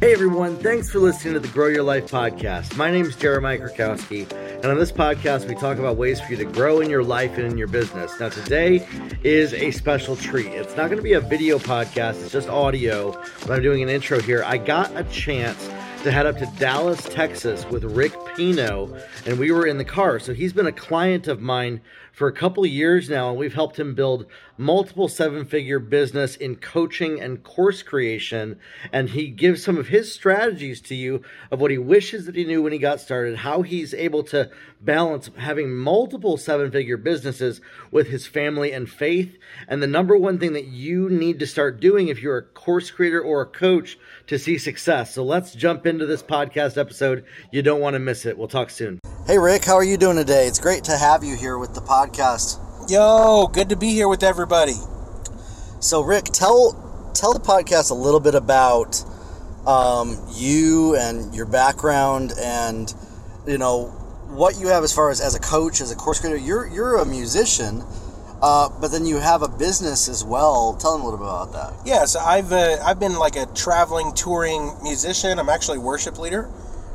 Hey everyone, thanks for listening to the Grow Your Life podcast. My name is Jeremiah Krakowski, and on this podcast, we talk about ways for you to grow in your life and in your business. Now, today is a special treat. It's not going to be a video podcast, it's just audio, but I'm doing an intro here. I got a chance to head up to Dallas, Texas with Rick Pino, and we were in the car. So he's been a client of mine for a couple of years now, and we've helped him build multiple seven figure business in coaching and course creation. And he gives some of his strategies to you of what he wishes that he knew when he got started, how he's able to balance having multiple seven figure businesses with his family and faith. And the number one thing that you need to start doing if you're a course creator or a coach to see success. So let's jump into this podcast episode. You don't want to miss it. We'll talk soon. Hey, Rick, how are you doing today? It's great to have you here with the podcast. Yo, good to be here with everybody. So, Rick, tell tell the podcast a little bit about um, you and your background, and you know what you have as far as as a coach, as a course creator. You're you're a musician, uh, but then you have a business as well. Tell them a little bit about that. Yeah, so I've uh, I've been like a traveling touring musician. I'm actually a worship leader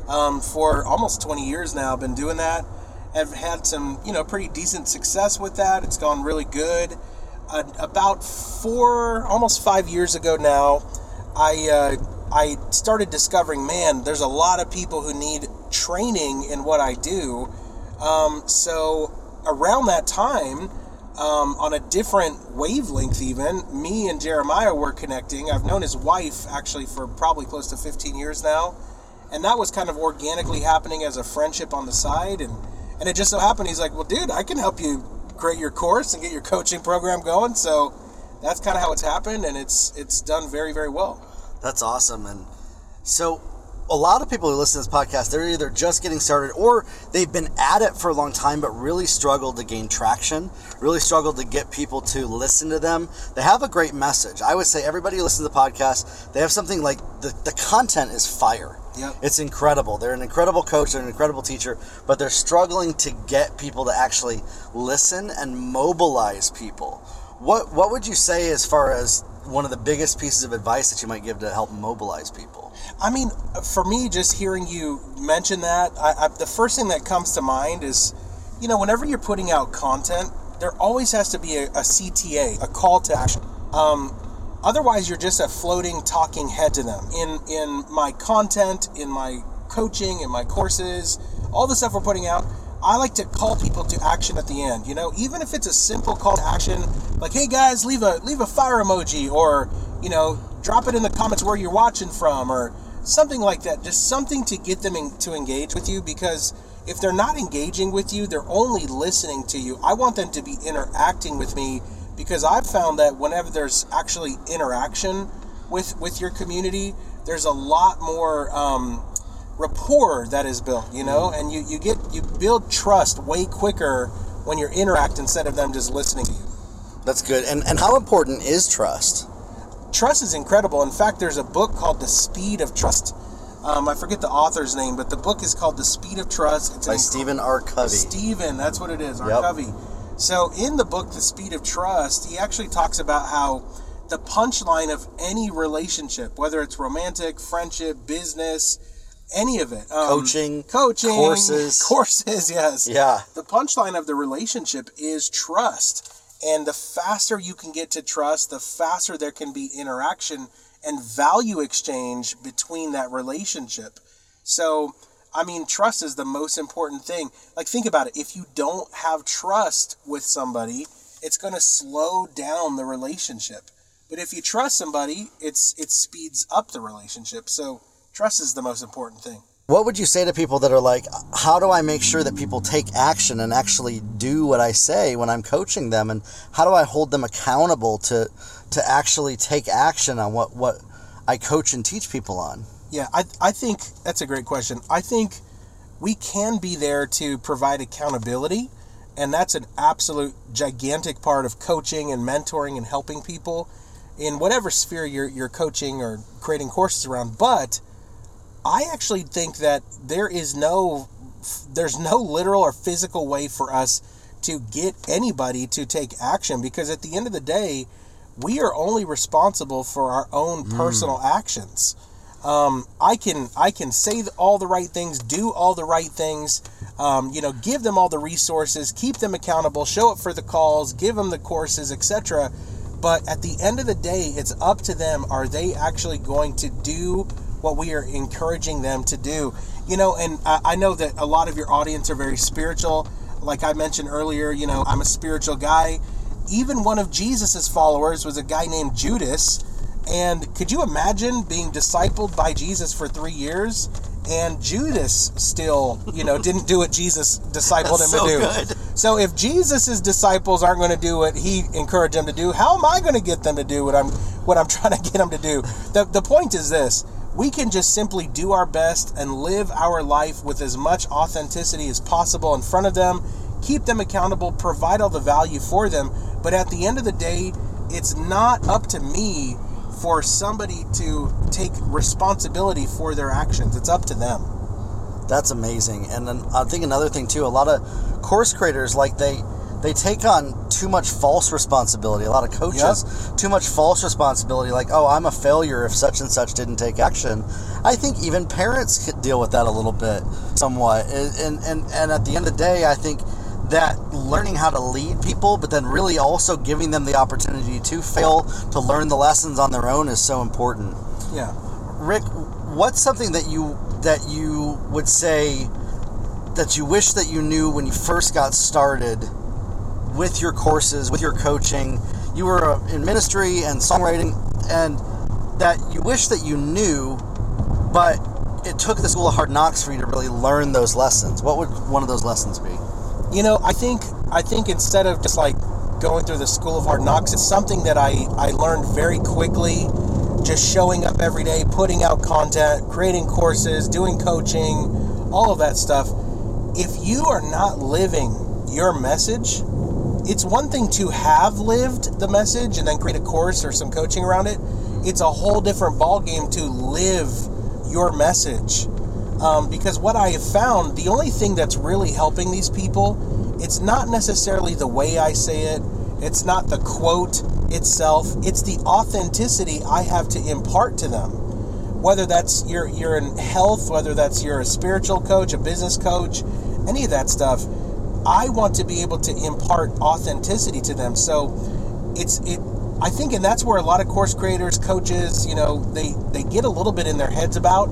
um, for almost 20 years now. I've been doing that. I've had some, you know, pretty decent success with that. It's gone really good. Uh, about four, almost five years ago now, I uh, I started discovering, man, there's a lot of people who need training in what I do. Um, so around that time, um, on a different wavelength, even me and Jeremiah were connecting. I've known his wife actually for probably close to 15 years now and that was kind of organically happening as a friendship on the side. And and it just so happened he's like well dude i can help you create your course and get your coaching program going. So that's kind of how it's happened and it's it's done very very well. That's awesome. And so a lot of people who listen to this podcast, they're either just getting started or they've been at it for a long time, but really struggled to gain traction, really struggled to get people to listen to them. They have a great message. I would say everybody who listens to the podcast, they have something like the, the content is fire. Yep. It's incredible. They're an incredible coach, they're an incredible teacher, but they're struggling to get people to actually listen and mobilize people. What what would you say as far as one of the biggest pieces of advice that you might give to help mobilize people? I mean, for me, just hearing you mention that, I, I, the first thing that comes to mind is, you know, whenever you're putting out content, there always has to be a, a CTA, a call to action. Um, otherwise, you're just a floating, talking head to them. In in my content, in my coaching, in my courses, all the stuff we're putting out, I like to call people to action at the end. You know, even if it's a simple call to action, like "Hey guys, leave a leave a fire emoji," or you know, drop it in the comments where you're watching from, or something like that. Just something to get them in, to engage with you because if they're not engaging with you, they're only listening to you. I want them to be interacting with me because I've found that whenever there's actually interaction with with your community, there's a lot more. Um, rapport that is built, you know, and you, you get you build trust way quicker when you're interacting instead of them just listening to you. That's good. And and how important is trust? Trust is incredible. In fact, there's a book called The Speed of Trust. Um, I forget the author's name, but the book is called The Speed of Trust. It's by Stephen R. Covey. Stephen, that's what it is, R. Yep. Covey. So in the book, The Speed of Trust, he actually talks about how the punchline of any relationship, whether it's romantic, friendship, business, any of it. Um, coaching, coaching, courses, courses. Yes. Yeah. The punchline of the relationship is trust, and the faster you can get to trust, the faster there can be interaction and value exchange between that relationship. So, I mean, trust is the most important thing. Like, think about it. If you don't have trust with somebody, it's going to slow down the relationship. But if you trust somebody, it's it speeds up the relationship. So Trust is the most important thing. What would you say to people that are like, how do I make sure that people take action and actually do what I say when I'm coaching them? And how do I hold them accountable to, to actually take action on what, what I coach and teach people on? Yeah, I, I think that's a great question. I think we can be there to provide accountability, and that's an absolute gigantic part of coaching and mentoring and helping people in whatever sphere you're, you're coaching or creating courses around. But I actually think that there is no there's no literal or physical way for us to get anybody to take action because at the end of the day, we are only responsible for our own mm. personal actions. Um, I can I can say all the right things, do all the right things. Um, you know, give them all the resources, keep them accountable, show up for the calls, give them the courses, etc. But at the end of the day, it's up to them. Are they actually going to do what we are encouraging them to do? You know, and I, I know that a lot of your audience are very spiritual. Like I mentioned earlier, you know, I'm a spiritual guy. Even one of Jesus's followers was a guy named Judas. And could you imagine being discipled by Jesus for three years and Judas still, you know, didn't do what Jesus discipled him so to do. Good. So if Jesus's disciples aren't going to do what he encouraged them to do, how am I going to get them to do what I'm what I'm trying to get them to do? The the point is this. We can just simply do our best and live our life with as much authenticity as possible in front of them, keep them accountable, provide all the value for them, but at the end of the day, it's not up to me for somebody to take responsibility for their actions. It's up to them. That's amazing. And then I think another thing too, a lot of course creators like they they take on too much false responsibility. A lot of coaches yep. too much false responsibility like, "Oh, I'm a failure if such and such didn't take action." I think even parents deal with that a little bit somewhat. And and and at the end of the day, I think that learning how to lead people, but then really also giving them the opportunity to fail, to learn the lessons on their own is so important. Yeah. Rick, what's something that you that you would say that you wish that you knew when you first got started with your courses, with your coaching? You were uh, in ministry and songwriting, and that you wish that you knew, but it took the school of hard knocks for you to really learn those lessons. What would one of those lessons be? You know, I think I think instead of just like going through the school of hard knocks, it's something that I I learned very quickly. Just showing up every day, putting out content, creating courses, doing coaching, all of that stuff. If you are not living your message, it's one thing to have lived the message and then create a course or some coaching around it. It's a whole different ballgame to live your message. Um, because what I have found, the only thing that's really helping these people, it's not necessarily the way I say it, it's not the quote itself, it's the authenticity I have to impart to them. Whether that's you're you're in health, whether that's you're a spiritual coach, a business coach, any of that stuff, I want to be able to impart authenticity to them. So it's it I think and that's where a lot of course creators, coaches, you know, they they get a little bit in their heads about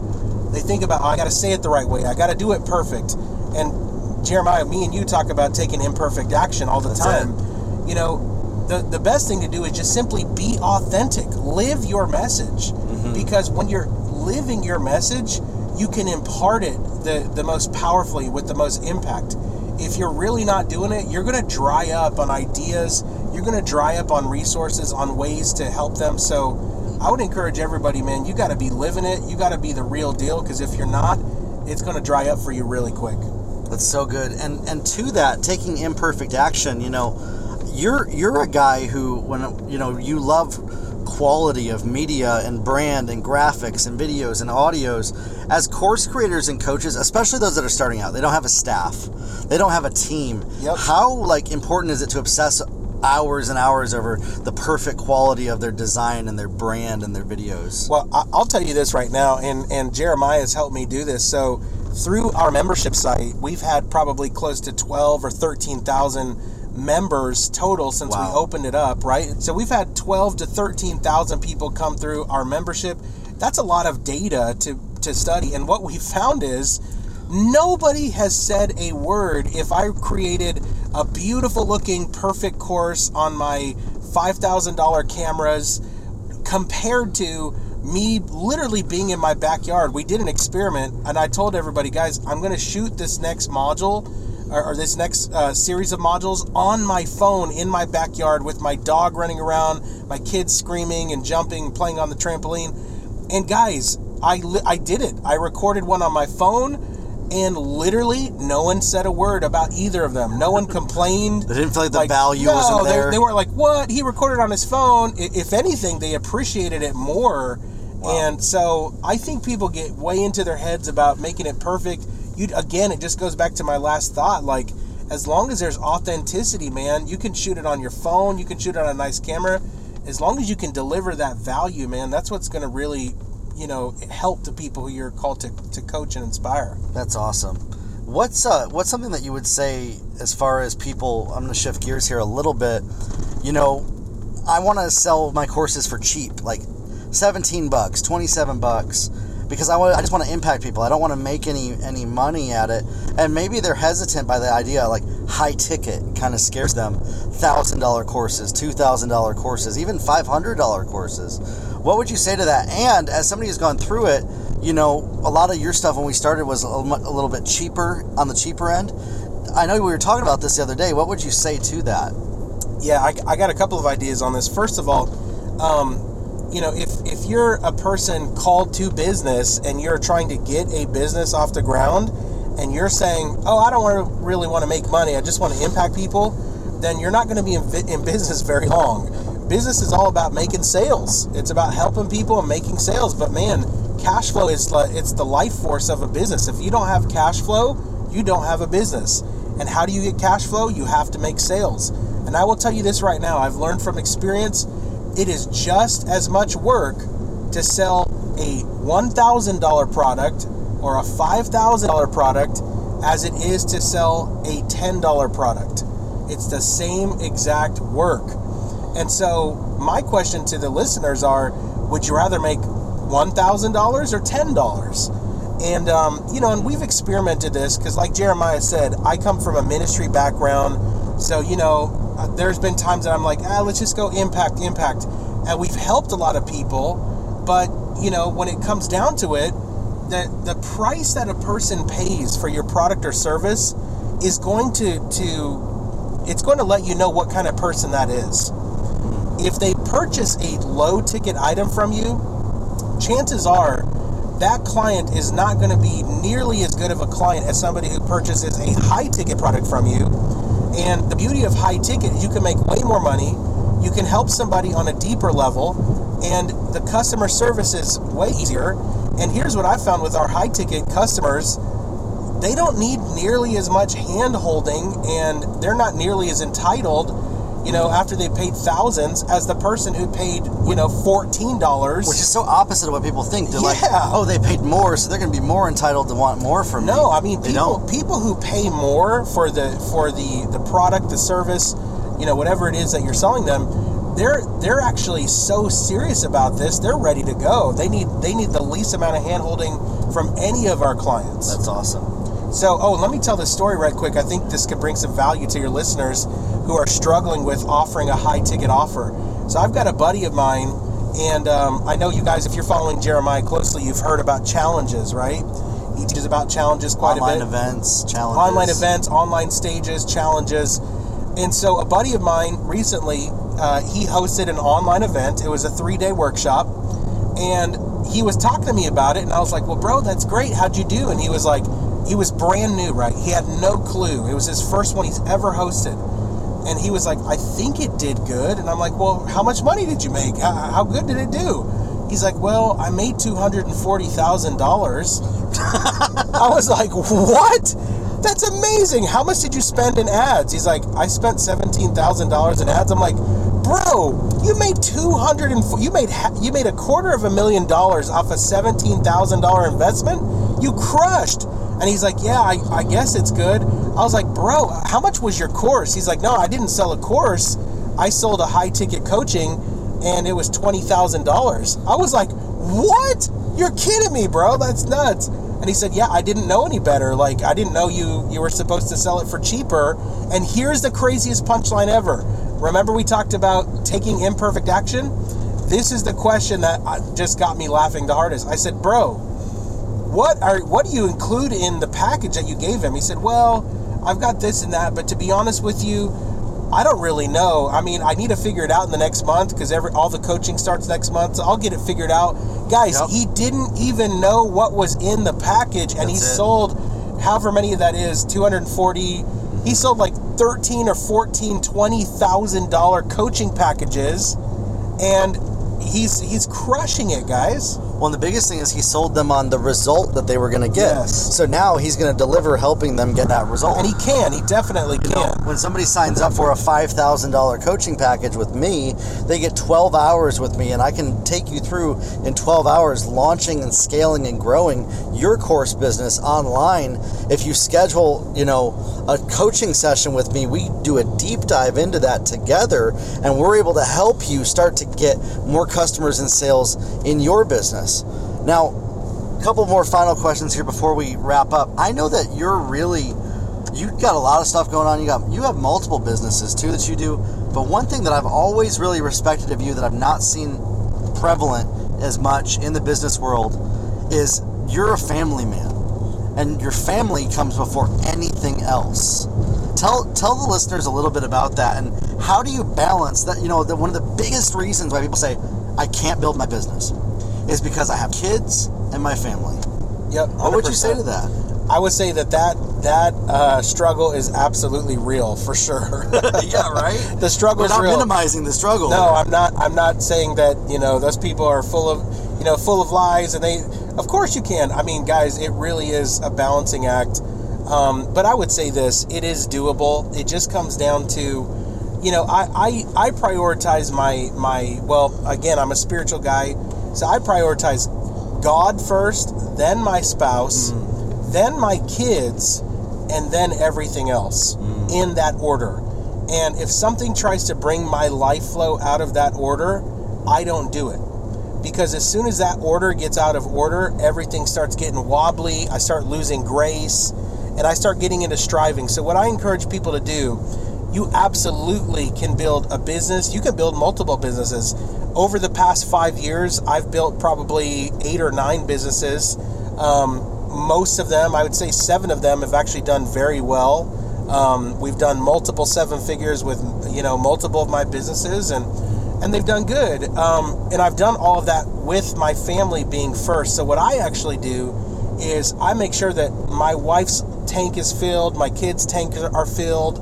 they think about, oh, I got to say it the right way. I got to do it perfect. And Jeremiah, me and you talk about taking imperfect action all the That's time. It. You know, the, the best thing to do is just simply be authentic. Live your message. Mm-hmm. Because when you're living your message, you can impart it the, the most powerfully with the most impact. If you're really not doing it, you're going to dry up on ideas. You're going to dry up on resources, on ways to help them. So, I would encourage everybody, man, you got to be living it. You got to be the real deal because if you're not, it's going to dry up for you really quick. That's so good. And and to that, taking imperfect action, you know, you're you're a guy who when you know, you love quality of media and brand and graphics and videos and audios as course creators and coaches especially those that are starting out they don't have a staff they don't have a team yep. how like important is it to obsess hours and hours over the perfect quality of their design and their brand and their videos. Well, I'll tell you this right now, and and Jeremiah has helped me do this. So through our membership site, we've had probably close to twelve or thirteen thousand members total since wow. we opened it up. Right, so we've had twelve to thirteen thousand people come through our membership. That's a lot of data to to study, and what we found is nobody has said a word if I created a beautiful looking, perfect course on my $5,000 cameras compared to me literally being in my backyard. We did an experiment, and I told everybody, guys, I'm going to shoot this next module or, or this next uh, series of modules on my phone in my backyard with my dog running around, my kids screaming and jumping, playing on the trampoline. And guys, I, I did it. I recorded one on my phone and literally no one said a word about either of them. No one complained. they didn't feel like the like, value no, wasn't there. They, they weren't like, "What? He recorded on his phone." If anything, they appreciated it more. Wow. And so I think people get way into their heads about making it perfect. You again, it just goes back to my last thought. Like, as long as there's authenticity, man, you can shoot it on your phone. You can shoot it on a nice camera. As long as you can deliver that value, man, that's what's going to really you know help the people who you're called to, to coach and inspire. That's awesome. What's uh what's something that you would say as far as people? I'm going to shift gears here a little bit. You know, I want to sell my courses for cheap, like 17 bucks, 27 bucks because I want I just want to impact people. I don't want to make any any money at it. And maybe they're hesitant by the idea like high ticket kind of scares them. $1000 courses, $2000 courses, even $500 courses. What would you say to that? And as somebody who's gone through it, you know, a lot of your stuff when we started was a little bit cheaper on the cheaper end. I know we were talking about this the other day. What would you say to that? Yeah, I, I got a couple of ideas on this. First of all, um, you know, if if you're a person called to business and you're trying to get a business off the ground and you're saying, "Oh, I don't want to really want to make money. I just want to impact people," then you're not going to be in, in business very long. Business is all about making sales. It's about helping people and making sales. But man, cash flow is like it's the life force of a business. If you don't have cash flow, you don't have a business. And how do you get cash flow? You have to make sales. And I will tell you this right now. I've learned from experience it is just as much work to sell a $1,000 product or a $5,000 product as it is to sell a $10 product. It's the same exact work. And so, my question to the listeners are would you rather make $1,000 or $10? And, um, you know, and we've experimented this because, like Jeremiah said, I come from a ministry background. So, you know, uh, there's been times that I'm like, ah, let's just go impact, impact. And we've helped a lot of people, but you know, when it comes down to it, the the price that a person pays for your product or service is going to to it's going to let you know what kind of person that is. If they purchase a low ticket item from you, chances are that client is not going to be nearly as good of a client as somebody who purchases a high ticket product from you and the beauty of high ticket, you can make way more money. You can help somebody on a deeper level, and the customer service is way easier. And here's what I found with our high ticket customers they don't need nearly as much hand holding, and they're not nearly as entitled you know, after they paid thousands, as the person who paid, you know, fourteen dollars. Which is so opposite of what people think. They're yeah. like, oh, they paid more, so they're going to be more entitled to want more from no, me. No, I mean, people people who pay more for the for the the product, the service, you know, whatever it is that you're selling them, they're they're actually so serious about this. They're ready to go. They need they need the least amount of hand holding from any of our clients. That's awesome. So, oh, let me tell this story right quick. I think this could bring some value to your listeners who are struggling with offering a high ticket offer. So, I've got a buddy of mine, and um, I know you guys, if you're following Jeremiah closely, you've heard about challenges, right? He teaches about challenges quite online a bit. Online events, challenges. Online events, online stages, challenges. And so, a buddy of mine recently, uh, he hosted an online event. It was a three day workshop. And he was talking to me about it, and I was like, Well, bro, that's great. How'd you do? And he was like, he was brand new, right? He had no clue. It was his first one he's ever hosted. And he was like, I think it did good. And I'm like, well, how much money did you make? How, how good did it do? He's like, well, I made $240,000. I was like, what? That's amazing. How much did you spend in ads? He's like, I spent $17,000 in ads. I'm like, bro, you made 200 and you made you made a quarter of a million dollars off a $17,000 investment. You crushed. And he's like, Yeah, I, I guess it's good. I was like, Bro, how much was your course? He's like, No, I didn't sell a course. I sold a high ticket coaching and it was $20,000. I was like, What? You're kidding me, bro. That's nuts. And he said, "Yeah, I didn't know any better. Like I didn't know you you were supposed to sell it for cheaper." And here's the craziest punchline ever. Remember we talked about taking imperfect action? This is the question that uh, just got me laughing the hardest. I said, "Bro, what are what do you include in the package that you gave him? He said, Well, I've got this and that, but to be honest with you, I don't really know. I mean, I need to figure it out in the next month because every all the coaching starts next month, so I'll get it figured out. Guys, yep. he didn't even know what was in the package, and That's he it. sold however many of that is 240 he sold like 13 or 14 20 thousand dollar coaching packages and he's he's crushing it guys Well, the biggest thing is he sold them on the result that they were going to get. Yes. So now he's going to deliver helping them get that result. And he can. He definitely You can. know, when somebody signs up for a $5,000 coaching package with me, they get 12 hours with me, and I can take you through in 12 hours launching and scaling and growing your course business online. If you schedule, you know, a coaching session with me, we do a deep dive into that together, and we're able to help you start to get more customers and sales in your business. Now, a couple more final questions here before we wrap up. I know that you're really you've got a lot of stuff going on. You got you have multiple businesses too that you do. But one thing that I've always really respected of you that I've not seen prevalent as much in the business world is you're a family man. And your family comes before anything else. Tell tell the listeners a little bit about that and how do you balance that? You know, the, one of the biggest reasons why people say I can't build my business is because I have kids and my family. Yep. What would you say to that? I would say that that that uh, struggle is absolutely real for sure. yeah, right. the struggle We're is not real. minimizing the struggle. No, I'm not. I'm not saying that you know those people are full of you know full of lies, and they. Of course you can. I mean, guys, it really is a balancing act. Um, but I would say this: it is doable. It just comes down to, you know, I I, I prioritize my my. Well, again, I'm a spiritual guy, so I prioritize God first, then my spouse, mm. then my kids, and then everything else mm. in that order. And if something tries to bring my life flow out of that order, I don't do it. Because as soon as that order gets out of order, everything starts getting wobbly. I start losing grace and I start getting into striving. So, what I encourage people to do, you absolutely can build a business. You can build multiple businesses. Over the past five years, I've built probably eight or nine businesses. Um, most of them, I would say seven of them, have actually done very well. Um, we've done multiple seven figures with you know multiple of my businesses, and and they've done good. Um, and I've done all of that with my family being first. So what I actually do is I make sure that my wife's tank is filled, my kids' tank are filled.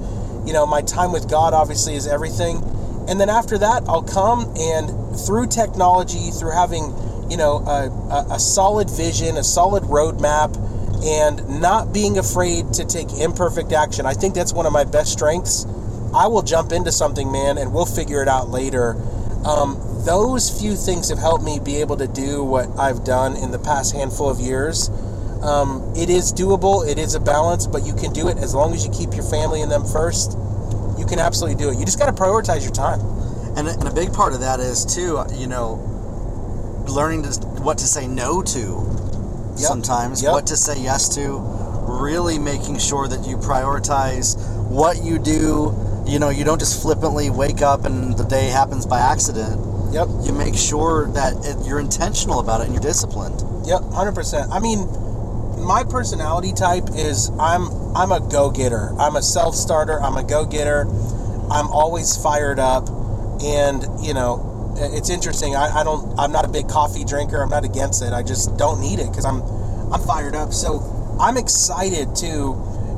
You know, my time with God obviously is everything. And then after that, I'll come and through technology, through having you know a, a, solid vision, a solid roadmap, and not being afraid to take imperfect action. I think that's one of my best strengths. I will jump into something, man, and we'll figure it out later. Um, those few things have helped me be able to do what I've done in the past handful of years. Um, it is doable, it is a balance, but you can do it as long as you keep your family and them first. You can absolutely do it. You just got to prioritize your time. And, and a big part of that is too, you know, learning to, what to say no to Yep. sometimes, Yep. what to say yes to, really making sure that you prioritize what you do. You know, you don't just flippantly wake up and the day happens by accident. Yep. You make sure that it, you're intentional about it and you're disciplined. Yep, hundred percent. I mean, my personality type is I'm I'm a go getter. I'm a self starter. I'm a go getter. I'm always fired up, and you know, it's interesting. I, I don't. I'm not a big coffee drinker. I'm not against it. I just don't need it because I'm I'm fired up. So I'm excited to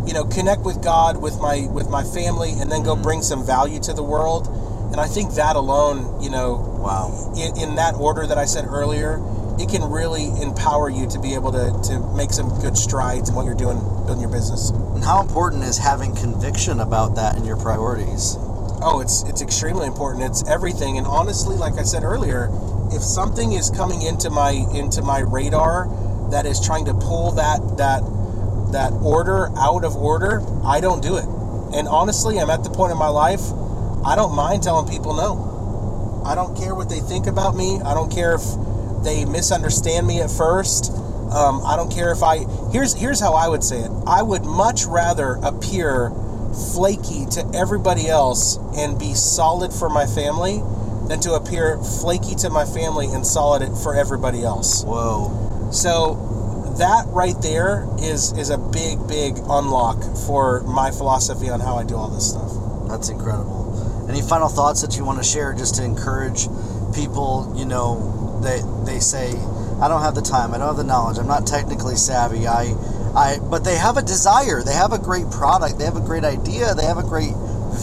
you know connect with God with my with my family and then go mm-hmm. bring some value to the world. And I think that alone, you know, Wow. in, in that order that I said earlier, it can really empower you to be able to, to make some good strides in what you're doing, building your business. And how important is having conviction about that in your priorities? Oh, it's it's extremely important. It's everything. And honestly, like I said earlier, if something is coming into my into my radar that is trying to pull that that that order out of order, I don't do it. And honestly, I'm at the point in my life, I don't mind telling people no. I don't care what they think about me. I don't care if they misunderstand me at first. Um, I don't care if I here's here's how I would say it. I would much rather appear flaky to everybody else and be solid for my family than to appear flaky to my family and solid for everybody else. Whoa. So that right there is is a big big unlock for my philosophy on how I do all this stuff. That's incredible. Any final thoughts that you want to share just to encourage people, you know, they they say, I don't have the time, I don't have the knowledge, I'm not technically savvy, I I but they have a desire, they have a great product, they have a great idea, they have a great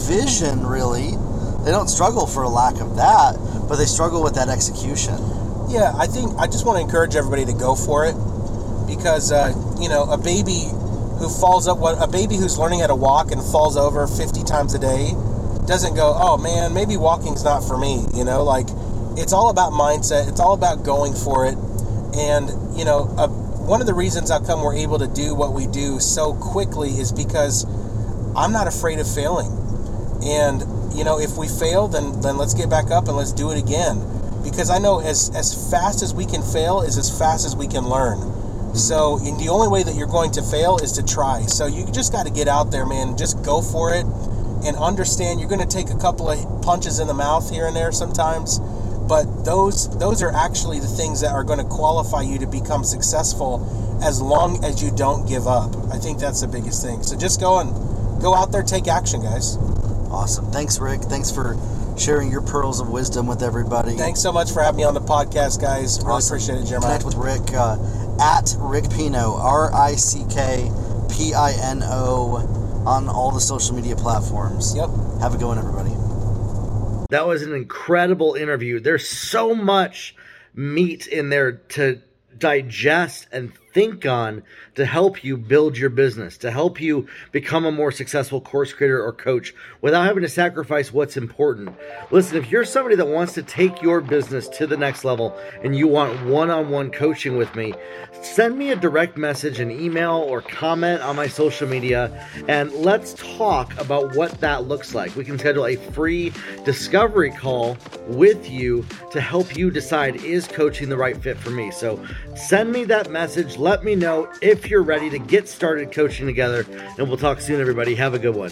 vision really. They don't struggle for a lack of that, but they struggle with that execution. Yeah, I think I just want to encourage everybody to go for it because uh, you know a baby who falls up what a baby who's learning how to walk and falls over 50 times a day doesn't go oh man maybe walking's not for me you know like it's all about mindset. It's all about going for it. And you know uh, one of the reasons how come we're able to do what we do so quickly is because i'm not afraid of failing. And you know if we fail then then let's get back up and let's do it again. Because i know as as fast as we can fail is as fast as we can learn. So, and the only way that you're going to fail is to try. So, you just got to get out there, man. Just go for it and understand you're going to take a couple of punches in the mouth here and there sometimes, but those those are actually the things that are going to qualify you to become successful as long as you don't give up. I think that's the biggest thing. So, just go and go out there, take action, guys. Awesome. Thanks, Rick. Thanks for sharing your pearls of wisdom with everybody. Thanks so much for having me on the podcast, guys. Really awesome. appreciate it, Jeremiah. Connect with Rick. Uh, at Rick Pino, R I C K P I N O, on all the social media platforms. Yep. Have a good one, everybody. That was an incredible interview. There's so much meat in there to digest and think on to help you build your business, to help you become a more successful course creator or coach without having to sacrifice what's important. Listen, if you're somebody that wants to take your business to the next level and you want one on one coaching with me, send me a direct message, an email, or comment on my social media, and let's talk about what that looks like. We can schedule a free discovery call with you to help you decide is coaching the right fit for me. So send me that message let me know if you're ready to get started coaching together. And we'll talk soon, everybody. Have a good one.